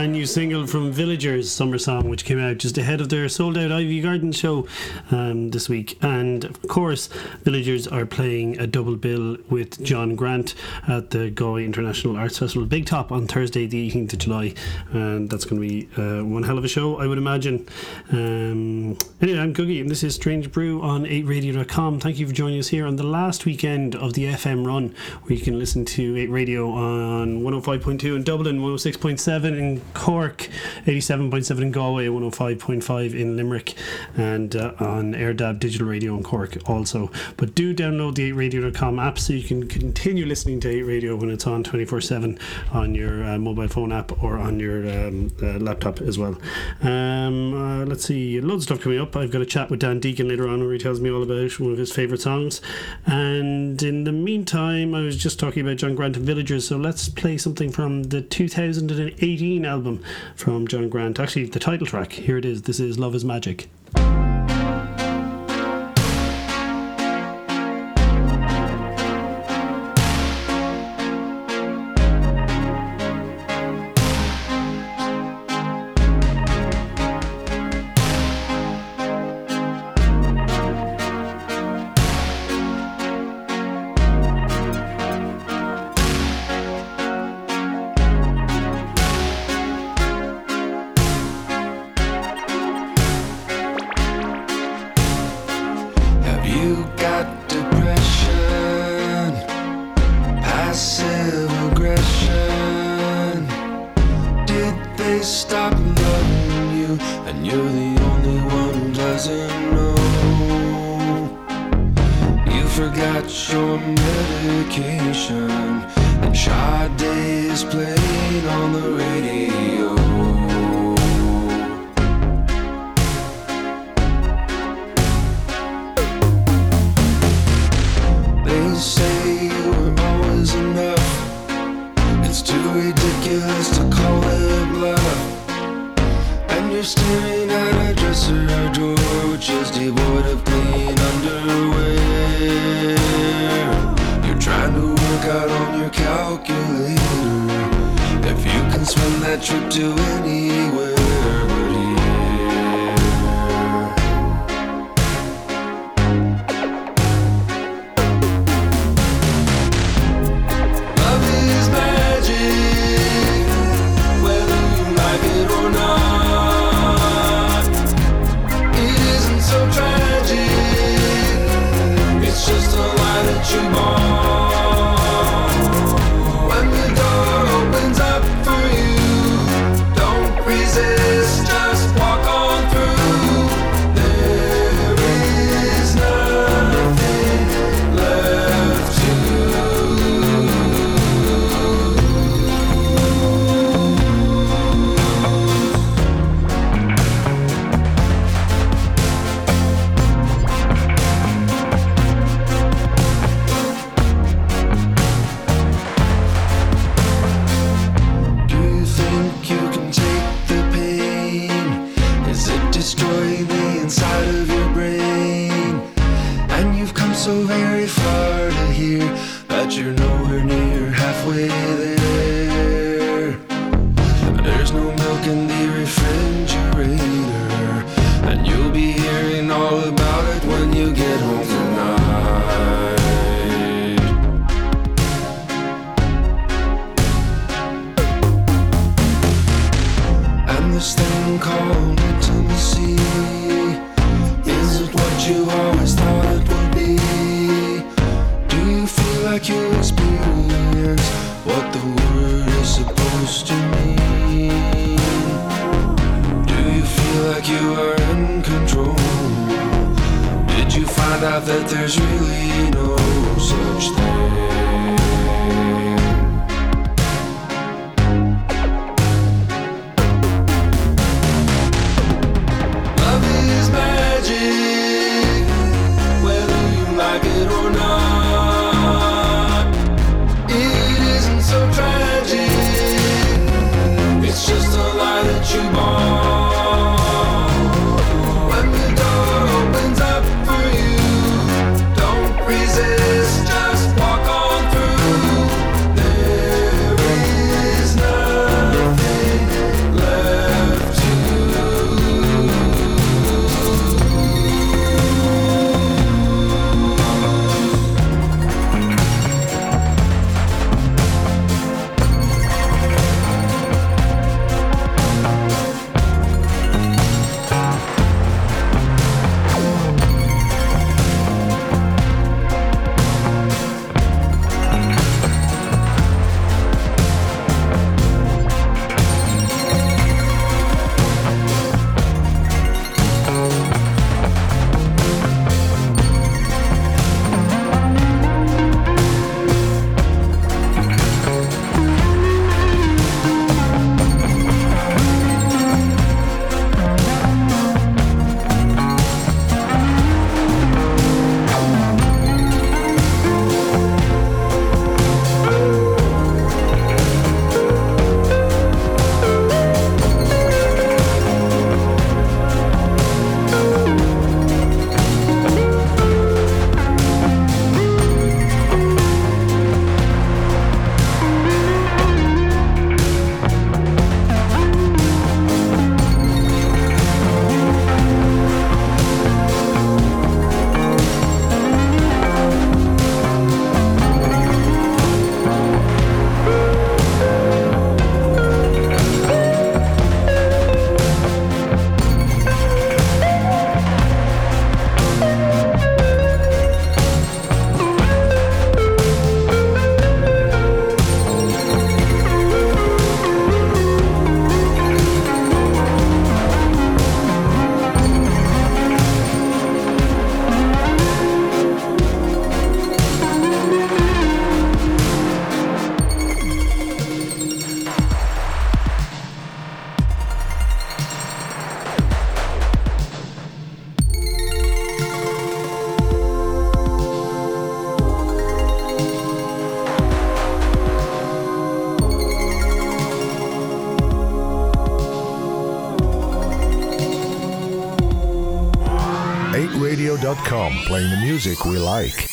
Brand new single from Villagers, Summer Song, which came out just ahead of their sold out Iveagh Garden show um, this week. And of course, Villagers are playing a double bill with John Grant at the Galway International Arts Festival Big Top on Thursday, the 18th of July. And that's going to be uh, one hell of a show, I would imagine. Um, anyway, I'm Googie, and this is Strange Brew on 8radio.com. Thank you for joining us here on the last weekend of the FM run, where you can listen to 8 Radio on 105.2 in Dublin, 106.7 in Cork, 87.7 in Galway, 105.5 in Limerick, and uh, on AirDab Digital Radio in Cork also. But do download the 8radio.com app so you can continue listening to 8 Radio when it's on 24 7 on your uh, mobile phone app or on your um, uh, laptop as well. Um, uh, let's see, loads of stuff coming up. I've got a chat with Dan Deacon later on where he tells me all about one of his favourite songs. And in the meantime, I was just talking about John Grant and Villagers, so let's play something from the 2018 album from John Grant. Actually, the title track. Here it is. This is Love is Magic. Music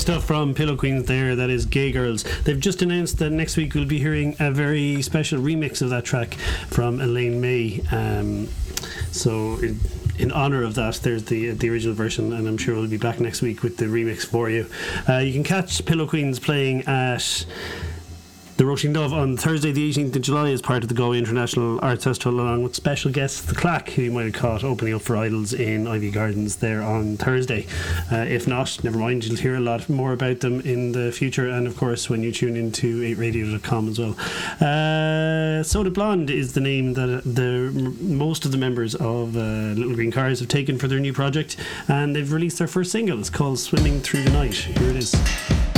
Great stuff from Pillow Queens there. That is Gay Girls. They've just announced that next week we'll be hearing a very special remix of that track from Elaine Mai. Um, so, in, in honor of that, there's the the original version, and I'm sure we'll be back next week with the remix for you. Uh, you can catch Pillow Queens playing at the Roisin Dubh on Thursday, the 18th of July, as part of the Galway International Arts Festival, along with special guests The Clack, who you might have caught opening up for IDLES in Iveagh Gardens there on Thursday. Uh, if not, never mind, you'll hear a lot more about them in the future, and of course, when you tune into 8radio.com as well. Uh, Soda Blonde is the name that the most of the members of uh, Little Green Cars have taken for their new project, and they've released their first single. It's called Swimming Through the Night. Here it is.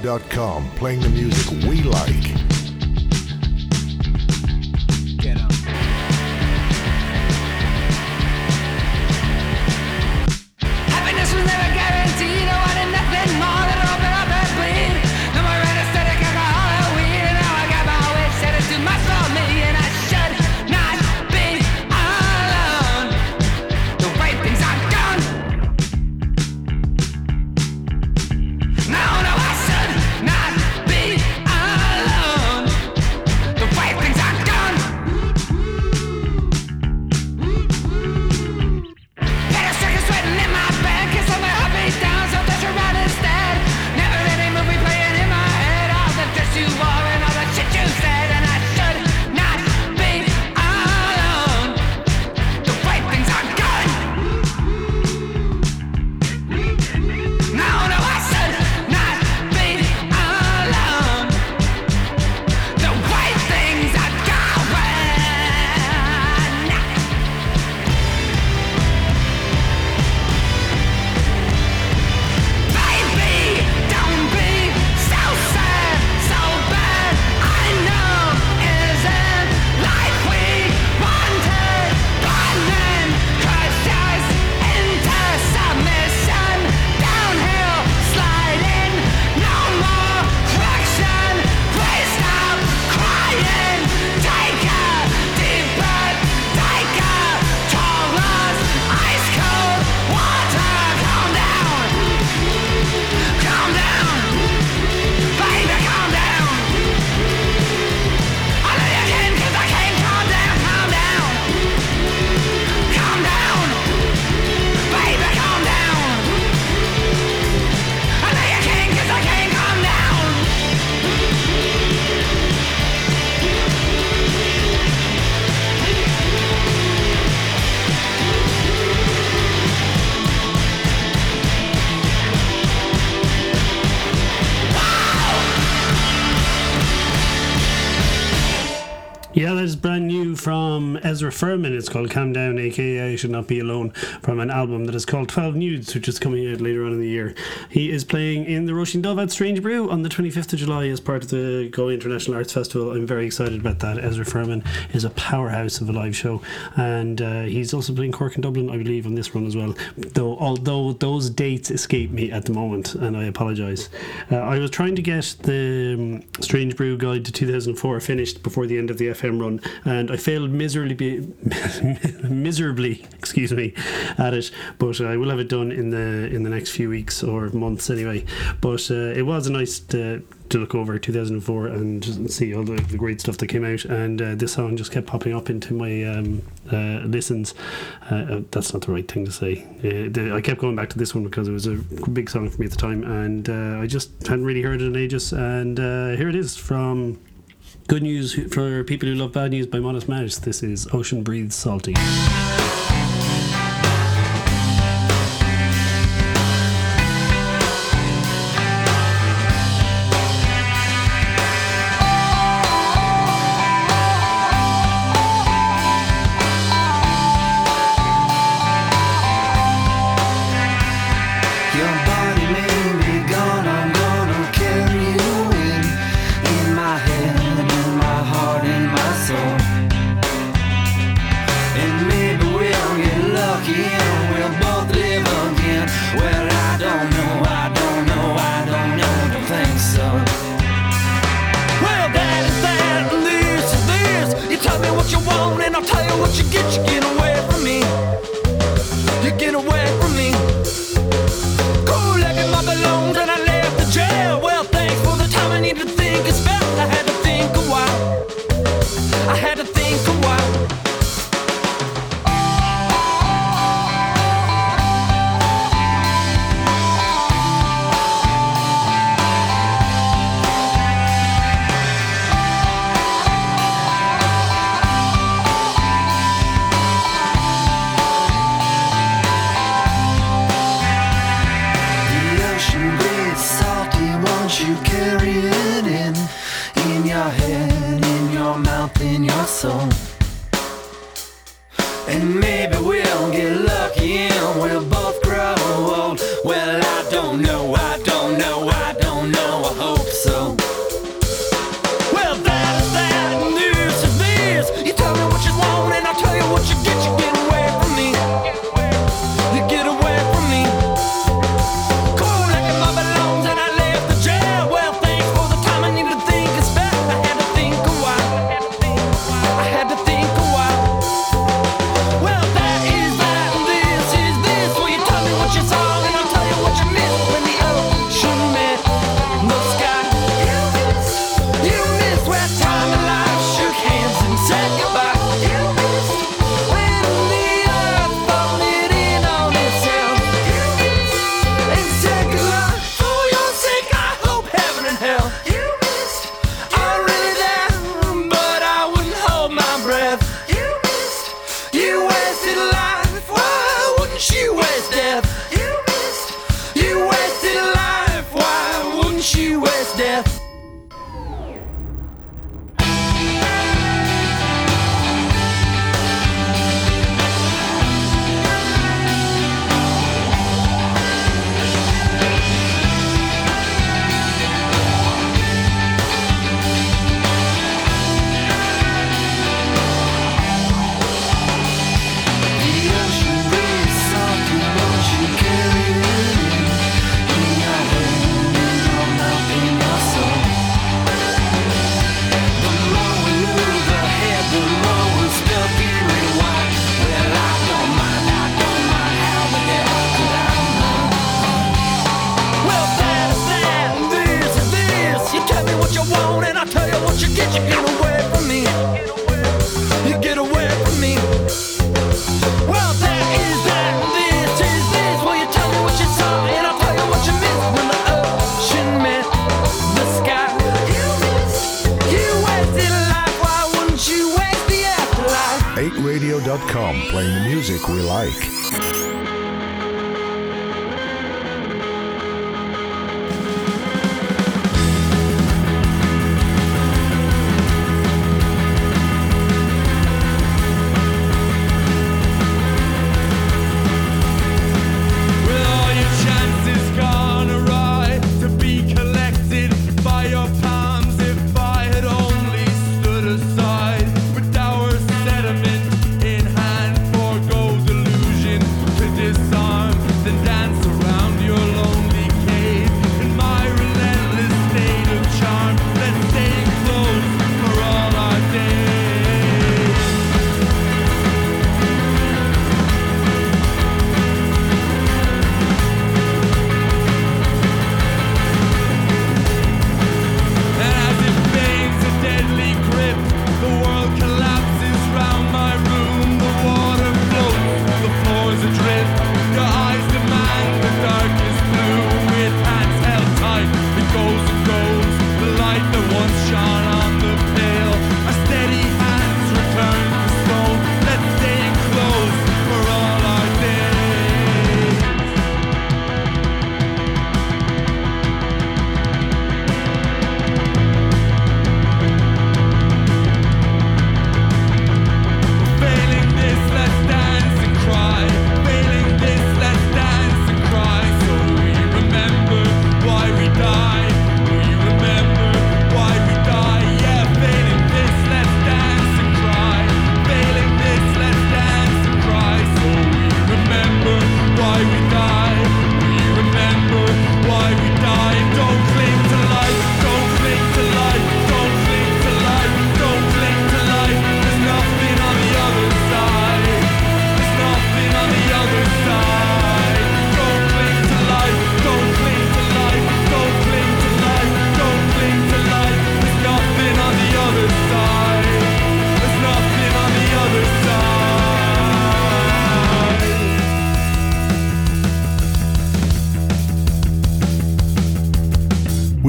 radio.com, playing the music from Ezra Furman. It's called Calm Down, aka I Should Not Be Alone, from an album that is called 12 Nudes, which is coming out later on in the year. He is playing in the Roisin Dubh at Strange Brew on the 25th of July as part of the Galway International Arts Festival. I'm very excited about that. Ezra Furman is a powerhouse of a live show, and uh, he's also playing Cork and Dublin, I believe, on this run as well. Though, although those dates escape me at the moment, and I apologise. Uh, I was trying to get the um, Strange Brew Guide to 2004 finished before the end of the FM run, and I failed miserably, miserably, excuse me, at it. But I will have it done in the in the next few weeks or months anyway. But uh, it was a nice. Uh, to look over 2004 and see all the, the great stuff that came out and uh, this song just kept popping up into my um, uh, listens uh, uh that's not the right thing to say uh, the, I kept going back to this one because it was a big song for me at the time and I just hadn't really heard it in ages and here it is from Good News for People Who Love Bad News by Modest Mouse this is Ocean Breathes Salty what you want and I'll tell you what you get. You get away from me. You get away from me.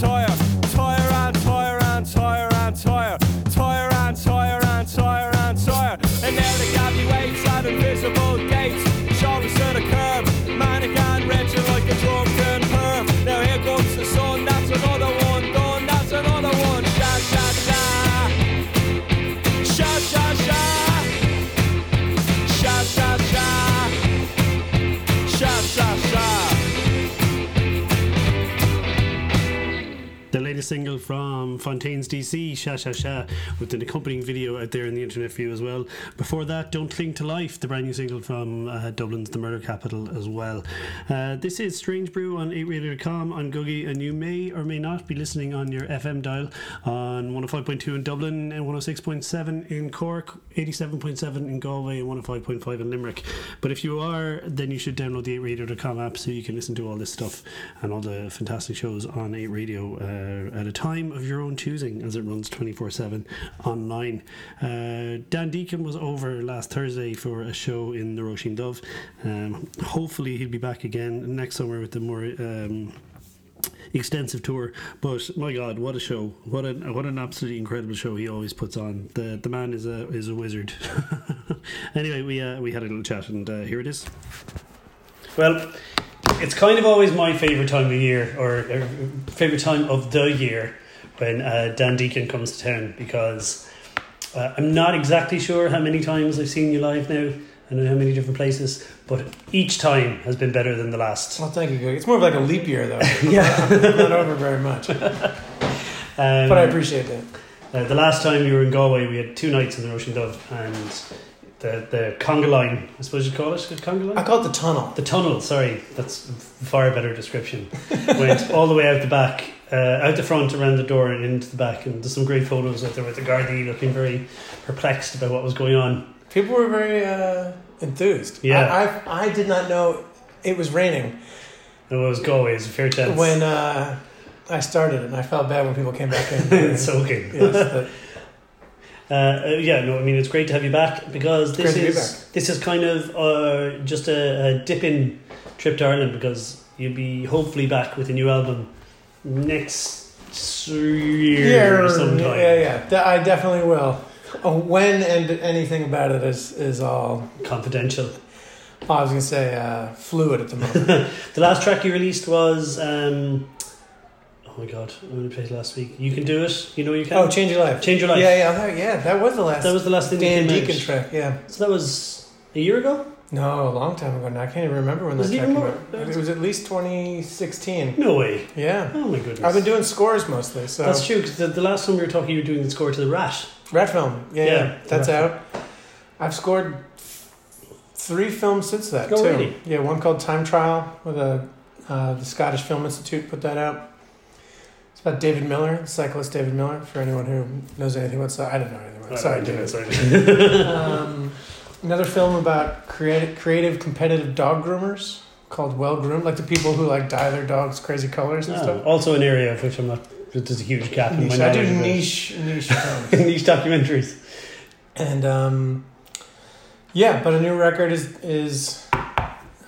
Tire Fontaines DC, Sha Sha Sha, with an accompanying video out there in the internet view as well. Before that, Don't Cling to Life, the brand new single from uh, Dublin's The Murder Capital as well. Uh, this is Strange Brew on 8radio.com on Googie, and you may or may not be listening on your FM dial on 105.2 in Dublin and 106.7 in Cork, 87.7 in Galway, and 105.5 in Limerick. But if you are, then you should download the 8radio.com app so you can listen to all this stuff and all the fantastic shows on 8 Radio uh, at a time of your own choosing as it runs 24 7 online. Uh, Dan Deacon was over last Thursday for a show in the Roisin Dubh. Um, hopefully, he'll be back again next summer with the more. Um, extensive tour but my god what a show what an what an absolutely incredible show he always puts on the the man is a is a wizard anyway we uh, we had a little chat and uh, here it is well it's kind of always my favorite time of year or, or favorite time of the year when uh, Dan Deacon comes to town because uh, I'm not exactly sure how many times I've seen you live now and in how many different places, but each time has been better than the last. Well, thank you. Greg. It's more of like a leap year, though. Yeah. Not over very much, but Um, I appreciate that. Uh, the last time we were in Galway, we had two nights in the Roisin Dubh, and the the conga line, I suppose you'd call it, the conga I line. call it the tunnel. The tunnel, sorry, that's a far better description. Went all the way out the back, uh, out the front, around the door, and into the back. And there's some great photos out there with the Gardaí looking very perplexed about what was going on. People were very uh, enthused. Yeah. I, I, I did not know it was raining And it was Galway, it's a fair chance. when uh, I started and I felt bad when people came back in. it's soaking. yes, but Uh, uh, yeah, no, I mean it's great to have you back because this to be is back. this is kind of uh, just a, a dip in trip to Ireland because you'll be hopefully back with a new album next year yeah, sometime. yeah, yeah. De- I definitely will. Oh, when and anything about it is is all. Confidential. oh, I was gonna say uh, fluid at the moment. The last track you released was um, my god, I'm gonna play it last week. You can do it. You know you can. oh, change your life. Change your life. Yeah, yeah, that, yeah. That was the last. That was the last thing Dan Deacon out. track. Yeah, So that was A year ago? No, a long time ago now. I can't even remember when Was that track came out. It was at least 2016. No way. Yeah. Oh my goodness. I've been doing scores mostly, so That's true, because the, the last time we were talking, you were doing the score to the Rat. Rat film. Yeah, Yeah, yeah, that's out. I've scored three films since that Oh, too. really? Yeah, one called Time Trial with a uh, the Scottish Film Institute put that out. It's David Millar, the cyclist David Millar. For anyone who knows anything about cycling, I don't know anything about it. Sorry, cycling. um, another film about creative, creative, competitive dog groomers called Well Groomed, like the people who like dye their dogs crazy colors and Ah, stuff. also an area of which I'm not. There's a huge gap in my Niche. I do knowledge of it. niche niche films. niche documentaries. and um, yeah, but a new record is is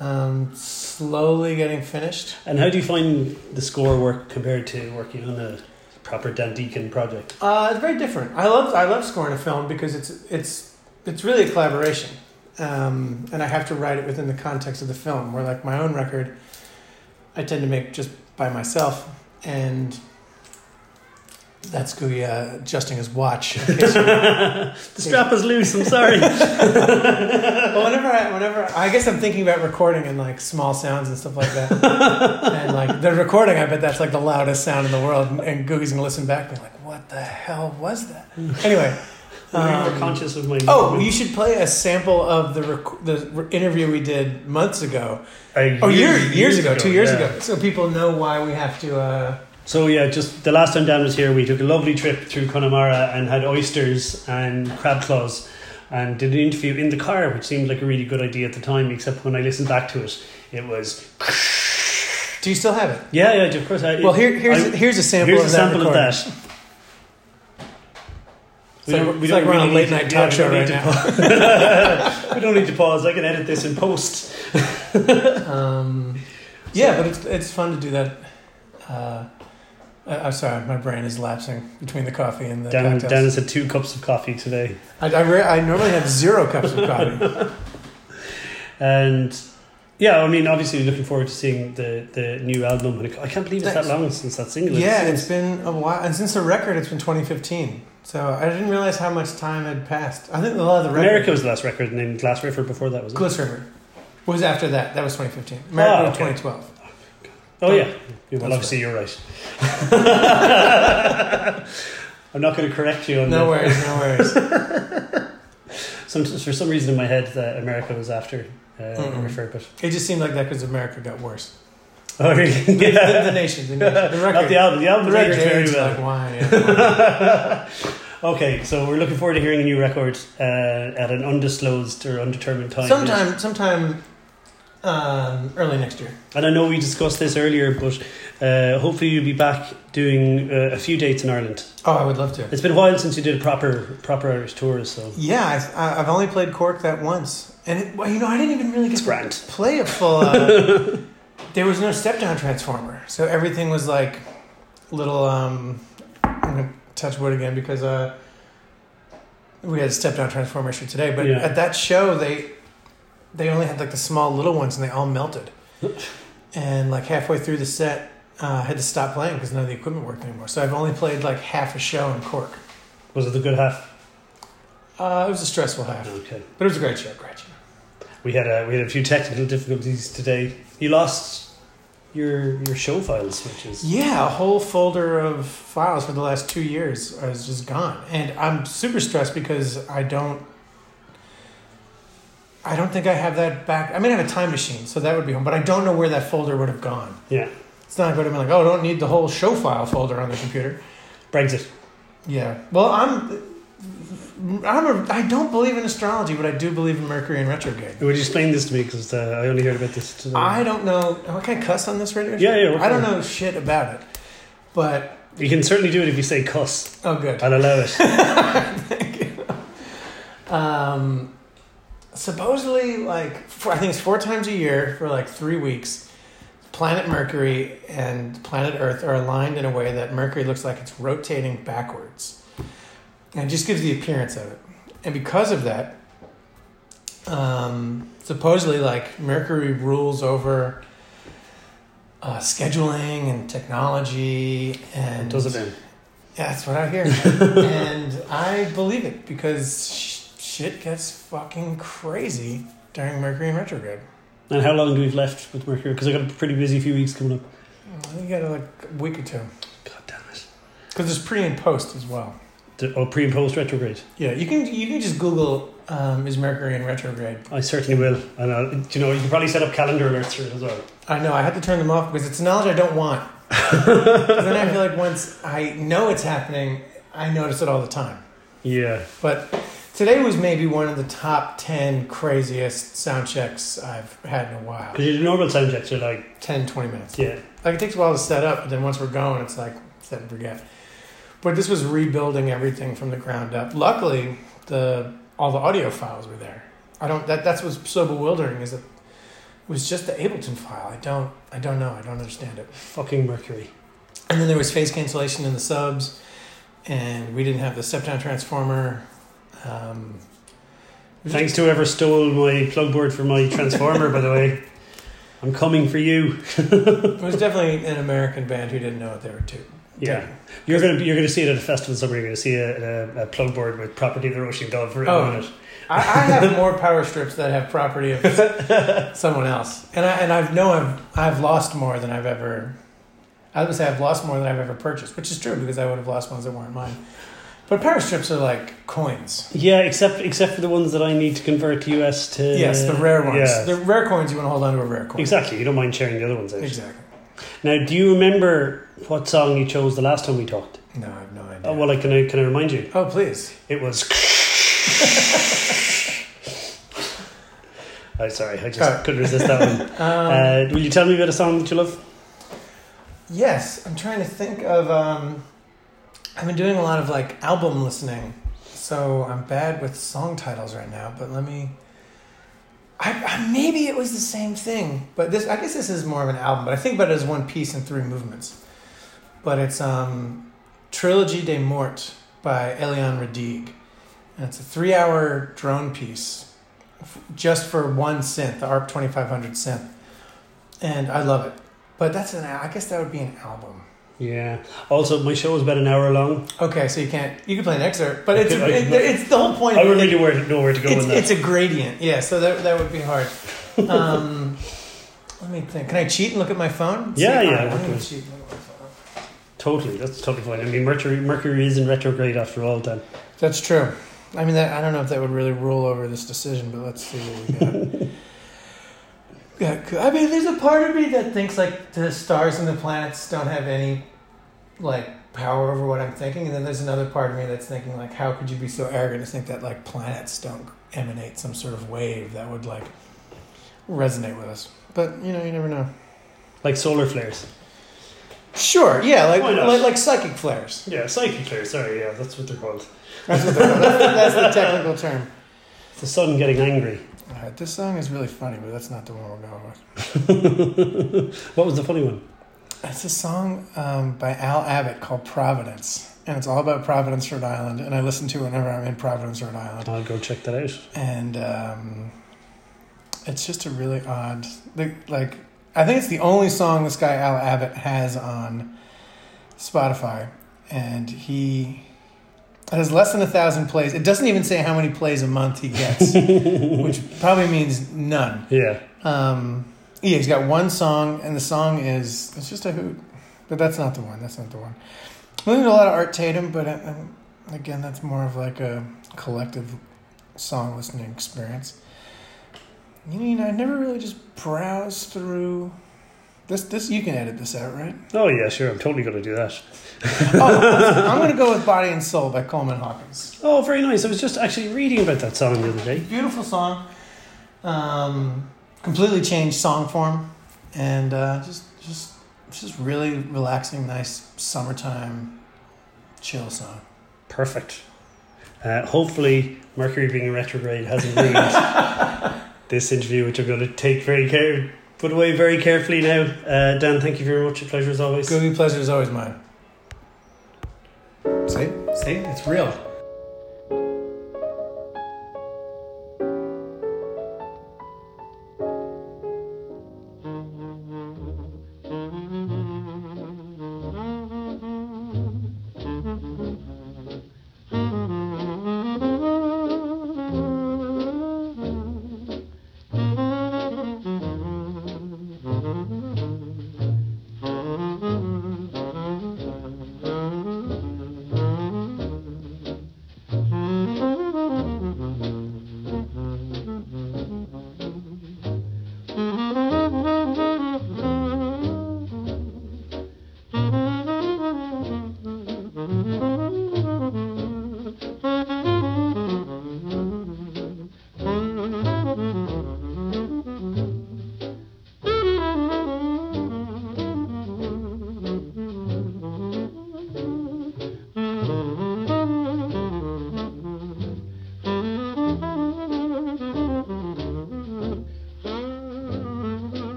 um, slowly getting finished. And how do you find the score work compared to working on a proper Dan Deacon project? Uh, it's very different. I love I love scoring a film because it's it's it's really a collaboration, um, and I have to write it within the context of the film. Where like my own record, I tend to make just by myself, and that's Gooey uh, adjusting his watch. in case you- the strap is loose. I'm sorry. well, whenever I, whenever I guess I'm thinking about recording and like small sounds and stuff like that, and like the recording, I bet that's like the loudest sound in the world, and, and Googie's gonna listen back and be like, "What the hell was that?" Anyway, I'm more um, conscious of my. oh, movement. you should play a sample of the rec- the re- interview we did months ago. Uh, Oh, years years ago, two years yeah. ago, so people know why we have to. Uh, So yeah, just the last time Dan was here, we took a lovely trip through Connemara and had oysters and crab claws, and did an interview in the car, which seemed like a really good idea at the time. Except when I listened back to it, it was do you still have it? yeah, yeah, of course. I, Well, here here's I- here's a sample here's of a that sample of that. It's like- it's like we're on a late night talk show right now. we don't need to pause. I can edit this in post. Um, yeah, but it's it's fun to do that. Uh, I- I'm sorry, my brain is lapsing between the coffee and the Dan, cocktails. Dan has had two cups of coffee today, I, I, re- I normally have zero cups of coffee. and yeah, I mean, obviously looking forward to seeing the the new album. I can't believe it's that long since that single. yeah, It's- it's been a while, and since the record, it's been 2015. So I didn't realize how much time had passed. I think a lot of the record, America was the last record, and then Gliss Riffer before that was it? Gliss Riffer, was after that. That was 2015. America Oh, was okay. 2012. Oh yeah. Well, That's obviously you're right. I'm not going to correct you on that. No that. worries, no worries. Some, for some reason in my head, that America was after uh, Mm-mm. River, but It just seemed like that because America got worse. oh really? The, the Yeah. nation, the nation, the record. Not the album. The the album record very well. like wine. Yeah. okay, so we're looking forward to hearing a new record uh, at an undisclosed or undetermined time. sometime, sometime um, early next year. And I know we discussed this earlier, but uh, hopefully you'll be back doing uh, a few dates in Ireland. Oh, I would love to. It's been a while since you did a proper proper Irish tour, so Yeah, I, I- I've only played Cork that once, and it, well, you know, I didn't even really get it's to grand. play a full. Uh, there was no step down transformer, so everything was like little. Um, I'm gonna touch wood again because uh, we had a step down transformer issue today, but Yeah. at that show they they only had like the small little ones, and they all melted. and like halfway through the set, uh, I had to stop playing because none of the equipment worked anymore. So I've only played like half a show in Cork. Was it the good half? Uh, it was a stressful half, Okay. but it was a great show. Great show. We had a we had a few technical difficulties today. You lost your your show files, which is Yeah, a whole folder of files for the last two years is just gone, and I'm super stressed because I don't. I don't think I have that back. I mean, I have a time machine, so that would be home, but I don't know where that folder would have gone. yeah It's not going to be like, oh, I don't need the whole show file folder on the computer. Brexit. Yeah. Well, I'm. I'm a, I don't believe in astrology, but I do believe in Mercury in retrograde. Would you explain this to me? Because uh, I only heard about this today. I don't know. Oh, can I cuss on this radio? Yeah, show? yeah, we're I don't know shit about it, but you can certainly do it if you say cuss. oh, good. I'll allow it. Thank you. Um, supposedly, like four, I think it's four times a year for like three weeks. Planet Mercury and planet Earth are aligned in a way that Mercury looks like it's rotating backwards, and it just gives the appearance of it. And because of that, um, supposedly, like Mercury rules over uh, scheduling and technology and Does it then? yeah, that's what I hear. and I believe it because sh- shit gets fucking crazy during Mercury in retrograde. And how long do we have left with Mercury? Because I got a pretty busy few weeks coming up. I think you got like a week or two. God damn it. Because there's pre and post as well. The- Oh, pre and post retrograde. Yeah, you can you can just Google um, is Mercury in retrograde. I certainly will. And I'll, do you know, you can probably set up calendar alerts for it as well. I know I had to turn them off because it's knowledge I don't want. then I feel like once I know it's happening, I notice it all the time. Yeah. But today was maybe one of the top ten craziest sound checks I've had in a while. Because your normal sound checks are like, 10, 20 minutes. yeah. Like it takes a while to set up, but then once we're going, it's like set and forget. But this was rebuilding everything from the ground up. Luckily, the all the audio files were there. I don't. That that's what's so bewildering is that it was just the Ableton file. I don't. I don't know. I don't understand it. Fucking Mercury. And then there was phase cancellation in the subs, and we didn't have the step down transformer. Um, Thanks to whoever stole my plug board for my transformer, by the way. I'm coming for you. It was definitely an American band who didn't know what they were doing. Yeah. You're gonna you're gonna see it at a festival somewhere. You're gonna see a, a, a plug board with property of the Roisin Dubh written Oh. on it. I, I have more power strips that have property of someone else, and I and I know I've I've lost more than I've ever. I would say I've lost more than I've ever purchased, which is true because I would have lost ones that weren't mine. But power strips are like coins. Yeah, except except for the ones that I need to convert to US to yes, the rare ones. Yeah. The rare coins you want to hold on to a rare coin. Exactly. You don't mind sharing the other ones out. Exactly. Now, do you remember what song you chose the last time we talked? No, I have no idea. Oh, well, like, can I can I remind you? oh, please. It was. oh, sorry, I just Oh. couldn't resist that one. Um, uh, will you tell me about a song that you love? Yes, I'm trying to think of. Um, I've been doing a lot of like album listening, so I'm bad with song titles right now. But let me. I, I maybe it was the same thing, but this I guess this is more of an album. But I think about it as one piece in three movements. But it's um, Trilogy des Morts by Eliane Radigue, and it's a three-hour drone piece, f- just for one synth, the ARP 2500 synth, and I love it. But that's an. I guess that would be an album. Yeah. Also, my show is about an hour long. Okay, so you can't. You can play an excerpt, but it's I it, it's the whole point. I really where to know where to go It's, in that. it's a gradient. Yeah, so that that would be hard. Um, let me think. Can I cheat and look at my phone? Yeah, See- yeah, right, I'm gonna at it. cheat and look at my phone. totally. That's totally fine. I mean, Mercury Mercury is in retrograde after all. Then That's true. I mean, that, I don't know if that would really rule over this decision, but let's see what we got. yeah. I mean, there's a part of me that thinks like the stars and the planets don't have any like power over what I'm thinking, and then there's another part of me that's thinking like, how could you be so arrogant to think that like planets don't emanate some sort of wave that would like resonate with us? But you know, you never know. like solar flares. Sure, yeah, like like, like psychic flares. Yeah, psychic flares. Sorry, yeah, that's what they're called. That's what they're, that's, the, that's the technical term. It's the sun getting angry. Uh, All right, this song is really funny, but that's not the one we're going with. what was the funny one? It's a song um, by Al Abbott called Providence. And it's all about Providence, Rhode Island. And I listen to it whenever I'm in Providence, Rhode Island. I'll go check that out. And um, it's just a really odd, like, I think it's the only song this guy Al Abbott has on Spotify. And he it has less than a thousand plays. It doesn't even say how many plays a month he gets, which probably means none. Yeah. Um, yeah, he's got one song, and the song is it's just a hoot. But that's not the one. That's not the one. I listen to a lot of Art Tatum, but uh, um, again, that's more of like a collective song listening experience. You mean I never really just browse through. This, this you can edit this out, right? Oh yeah, sure. I'm totally going to do that. Oh, I'm going to go with "Body and Soul" by Coleman Hawkins. Oh, very nice. I was just actually reading about that song the other day. Beautiful song. Um, completely changed song form, and uh, just just just really relaxing, nice summertime chill song. Perfect. Uh, hopefully, Mercury being retrograde hasn't ruined this interview, which I'm going to take very care, put away very carefully now. Uh, Dan, thank you very much. A pleasure as always. Googie pleasure is always mine. See, see, it's real.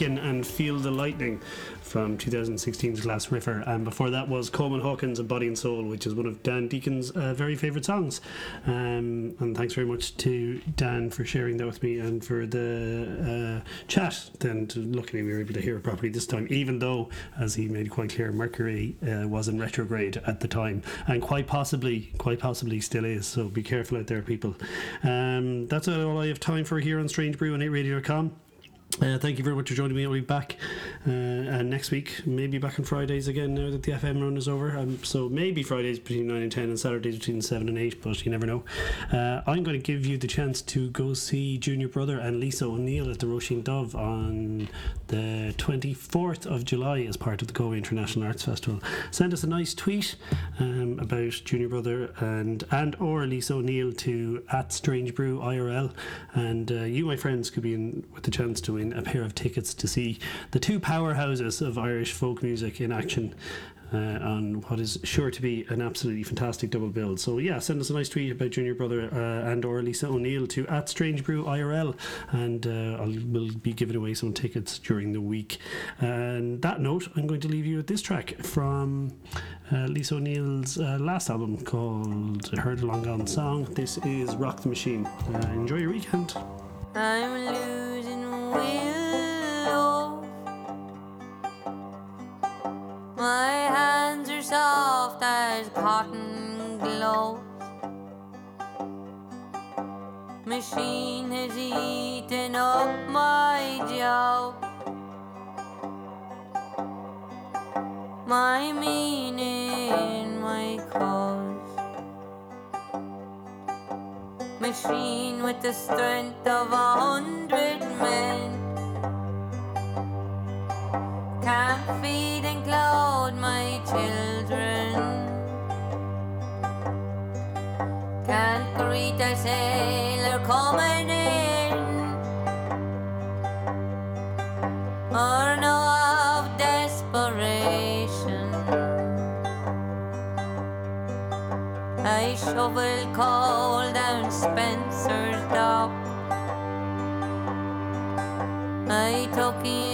And Feel the Lightning from 2016's Gliss Riffer. And before that was Coleman Hawkins and Body and Soul, which is one of Dan Deacon's uh, very favourite songs. Um, and thanks very much to Dan for sharing that with me and for the uh, chat. Then luckily we were able to hear it properly this time, even though, as he made quite clear, Mercury uh, was in retrograde at the time and quite possibly, quite possibly still is. So be careful out there, people. Um, that's all I have time for here on Strange Brew on 8radio.com. Uh, thank you very much for joining me. I'll be back uh, uh, next week, maybe back on Fridays again now that the FM run is over. Um, so maybe Fridays between 9 and 10 and Saturdays between 7 and 8, but you never know. Uh, I'm going to give you the chance to go see Junior Brother and Lisa O'Neill at the Roisin Dubh on the 24th of July as part of the Galway International Arts Festival. Send us a nice tweet um, about Junior Brother and and or Lisa O'Neill to at Strange Brew IRL, and uh, you, my friends, could be in with the chance to win a pair of tickets to see the two powerhouses of Irish folk music in action. Uh, on what is sure to be an absolutely fantastic double bill. So yeah, send us a nice tweet about Junior Brother uh, and or Lisa O'Neill to at Strange Brew IRL, and uh, I'll we'll be giving away some tickets during the week. And that note, I'm going to leave you with this track from uh, Lisa O'Neill's uh, last album called "Heard Long Gone Song." This is Rock the Machine. Uh, enjoy your weekend. machine has eaten up my job. My meaning, my cause. Machine with the strength of a hundred men. Can't feed and clothe my children. read a sailor coming in, or no of desperation. I shovel coal down Spencer's dock. I took it.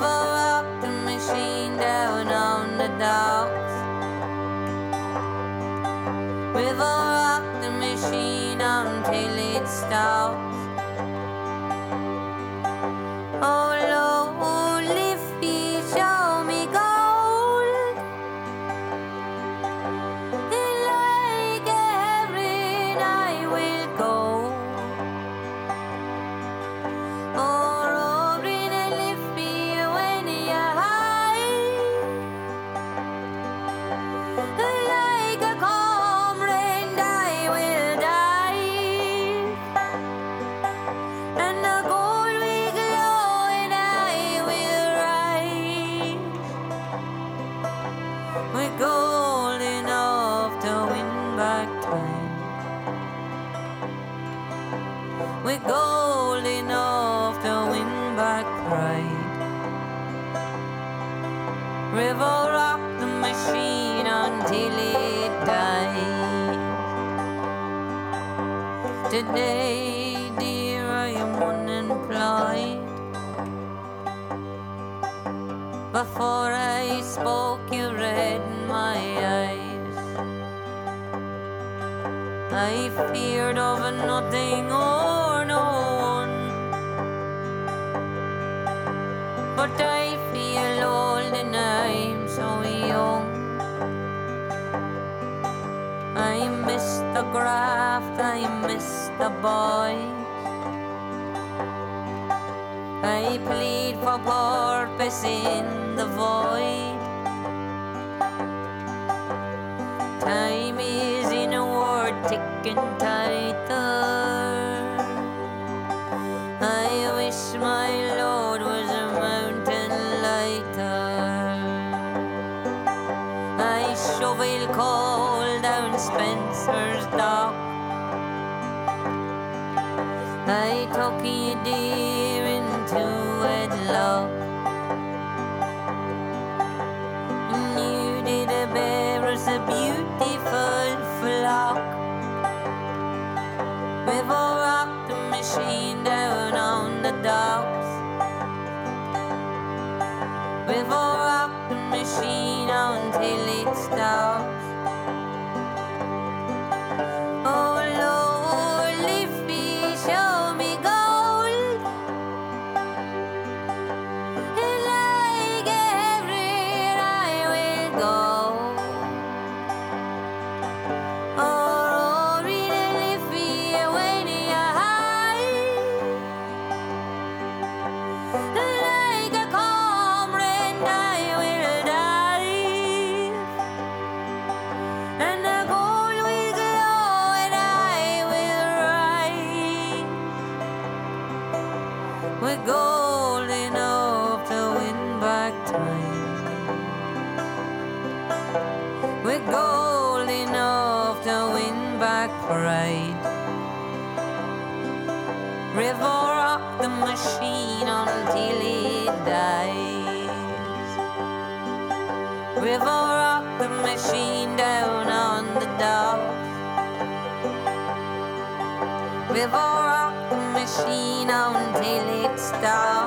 never rocked the machine down on the docks. The machine until it stops. Oh, talking you did. river rocked the machine down on the dock. River rocked the machine until it stops.